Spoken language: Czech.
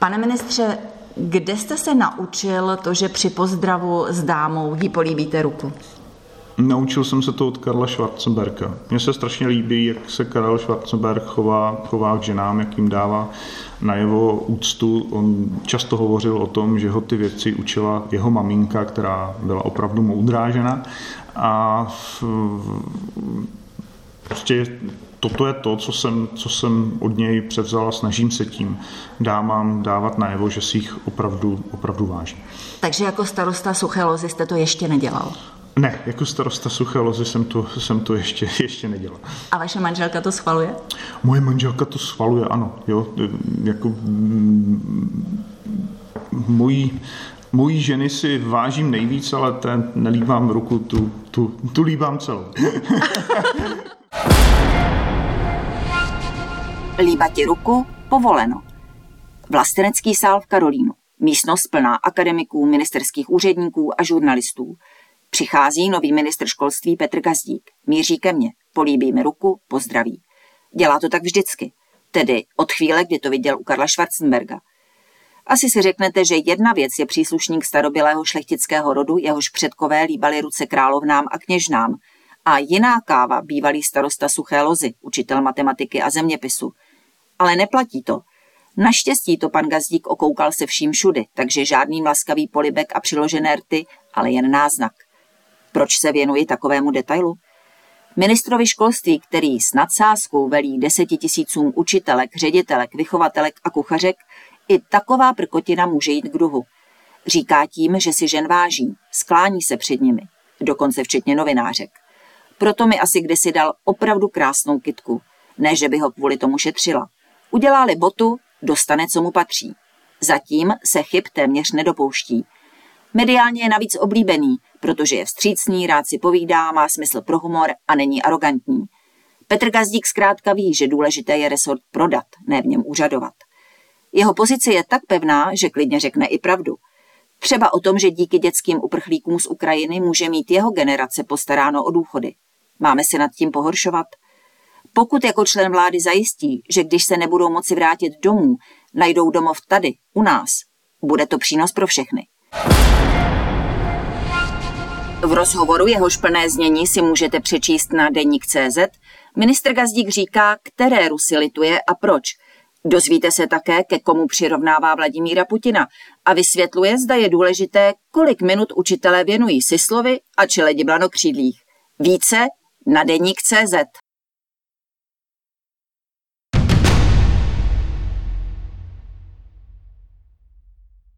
Pane ministře, kde jste se naučil to, že při pozdravu s dámou jí políbíte ruku? Naučil jsem se to od Karla Schwarzenberga. Mně se strašně líbí, jak se Karel Schwarzenberg chová, chová k ženám, jak jim dává na jeho úctu. On často hovořil o tom, že ho ty věci učila jeho maminka, která byla opravdu moudrá žena. A prostě toto je to, co jsem, co jsem od něj převzal a snažím se tím dámám dávat najevo, že si jich opravdu, opravdu vážím. Takže jako starosta Suché lozy jste to ještě nedělal? Ne, jako starosta Suché lozy jsem to, jsem to ještě, ještě nedělal. A vaše manželka to schvaluje? Moje manželka to schvaluje, ano. Jo, jako mm, mojí, mojí ženy si vážím nejvíc, ale ten nelíbám ruku, tu, tu, tu líbám celou. Líbati ruku povoleno. Vlastenecký sál v Karolínu. Místnost plná akademiků, ministerských úředníků a žurnalistů. Přichází nový ministr školství Petr Gazdík. Míří ke mně, políbí mi ruku, pozdraví. Dělá to tak vždycky. Tedy od chvíle, kdy to viděl u Karla Schwarzenberga. Asi si řeknete, že jedna věc je příslušník starobilého šlechtického rodu, jehož předkové líbali ruce královnám a kněžnám, a jiná káva bývalý starosta Suché lozy, učitel matematiky a zeměpisu. Ale neplatí to. Naštěstí to pan Gazdík okoukal se vším všudy, takže žádný laskavý polibek a přiložené rty, ale jen náznak. Proč se věnuji takovému detailu? Ministrovi školství, který s nadsázkou velí deseti tisícům učitelek, ředitelek, vychovatelek a kuchařek, i taková prkotina může jít k duhu. Říká tím, že si žen váží, sklání se před nimi, dokonce včetně novinářek. Proto mi asi kdysi dal opravdu krásnou kitku. Ne, že by ho kvůli tomu šetřila. Udělá-li botu, dostane, co mu patří. Zatím se chyb téměř nedopouští. Mediálně je navíc oblíbený, protože je vstřícný, rád si povídá, má smysl pro humor a není arrogantní. Petr Gazdík zkrátka ví, že důležité je resort prodat, ne v něm úřadovat. Jeho pozice je tak pevná, že klidně řekne i pravdu. Třeba o tom, že díky dětským uprchlíkům z Ukrajiny může mít jeho generace postaráno o důchody. Máme se nad tím pohoršovat? Pokud jako člen vlády zajistí, že když se nebudou moci vrátit domů, najdou domov tady, u nás, bude to přínos pro všechny. V rozhovoru jehož plné znění si můžete přečíst na deník.cz, ministr Gazdík říká, které Rusy lituje a proč. Dozvíte se také, ke komu přirovnává Vladimíra Putina a vysvětluje, zda je důležité, kolik minut učitelé věnují Sislovi a čeledi blanokřídlých. Více na deník.cz.